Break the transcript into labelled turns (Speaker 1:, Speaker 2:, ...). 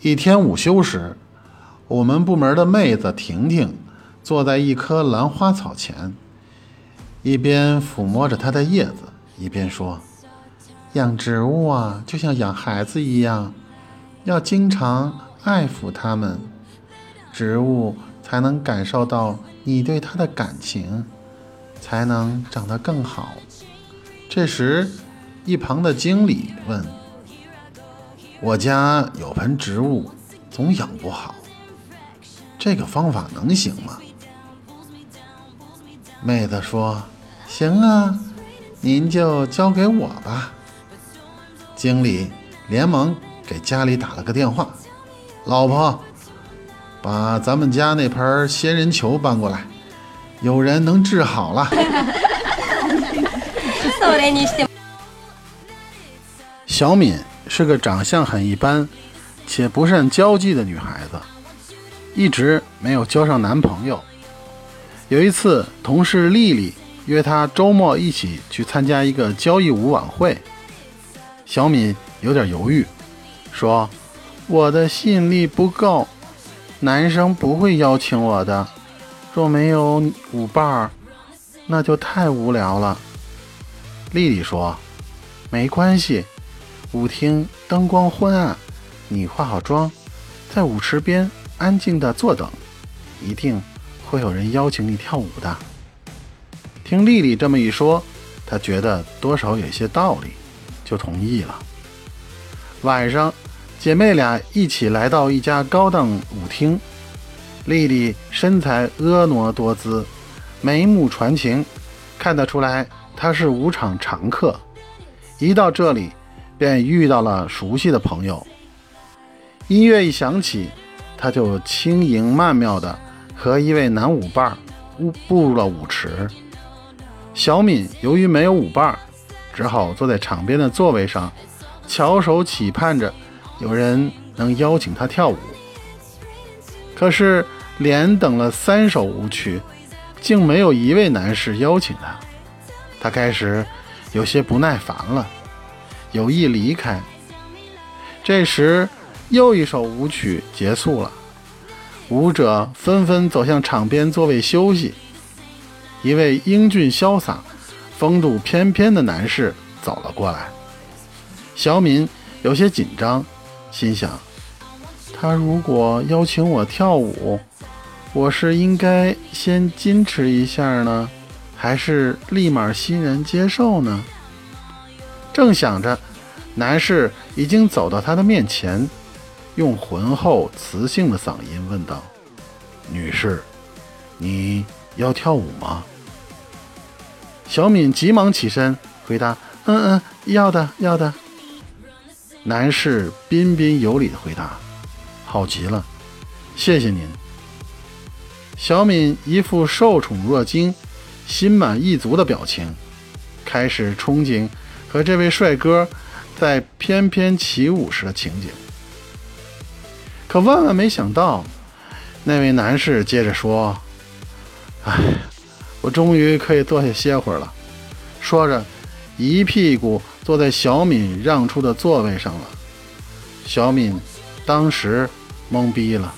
Speaker 1: 一天午休时，我们部门的妹子婷婷坐在一棵兰花草前，一边抚摸着它的叶子，一边说：“养植物啊，就像养孩子一样，要经常爱抚它们，植物才能感受到你对它的感情，才能长得更好。”这时，一旁的经理问。我家有盆植物，总养不好，这个方法能行吗？妹子说：“行啊，您就交给我吧。”经理连忙给家里打了个电话：“老婆，把咱们家那盆仙人球搬过来，有人能治好了。”小敏。是个长相很一般，且不善交际的女孩子，一直没有交上男朋友。有一次，同事丽丽约她周末一起去参加一个交谊舞晚会，小敏有点犹豫，说：“我的吸引力不够，男生不会邀请我的。若没有舞伴儿，那就太无聊了。”丽丽说：“没关系。”舞厅灯光昏暗，你化好妆，在舞池边安静地坐等，一定会有人邀请你跳舞的。听丽丽这么一说，她觉得多少有些道理，就同意了。晚上，姐妹俩一起来到一家高档舞厅，丽丽身材婀娜多姿，眉目传情，看得出来她是舞场常客。一到这里。便遇到了熟悉的朋友。音乐一响起，他就轻盈曼妙地和一位男舞伴步步入了舞池。小敏由于没有舞伴，只好坐在场边的座位上，翘首企盼着有人能邀请她跳舞。可是连等了三首舞曲，竟没有一位男士邀请她。她开始有些不耐烦了。有意离开。这时，又一首舞曲结束了，舞者纷纷走向场边座位休息。一位英俊潇洒、风度翩翩的男士走了过来。小敏有些紧张，心想：他如果邀请我跳舞，我是应该先矜持一下呢，还是立马欣然接受呢？正想着，男士已经走到他的面前，用浑厚磁性的嗓音问道：“女士，你要跳舞吗？”小敏急忙起身回答：“嗯嗯，要的，要的。”男士彬彬有礼地回答：“好极了，谢谢您。”小敏一副受宠若惊、心满意足的表情，开始憧憬。和这位帅哥在翩翩起舞时的情景，可万万没想到，那位男士接着说：“哎，我终于可以坐下歇会儿了。”说着，一屁股坐在小敏让出的座位上了。小敏当时懵逼了。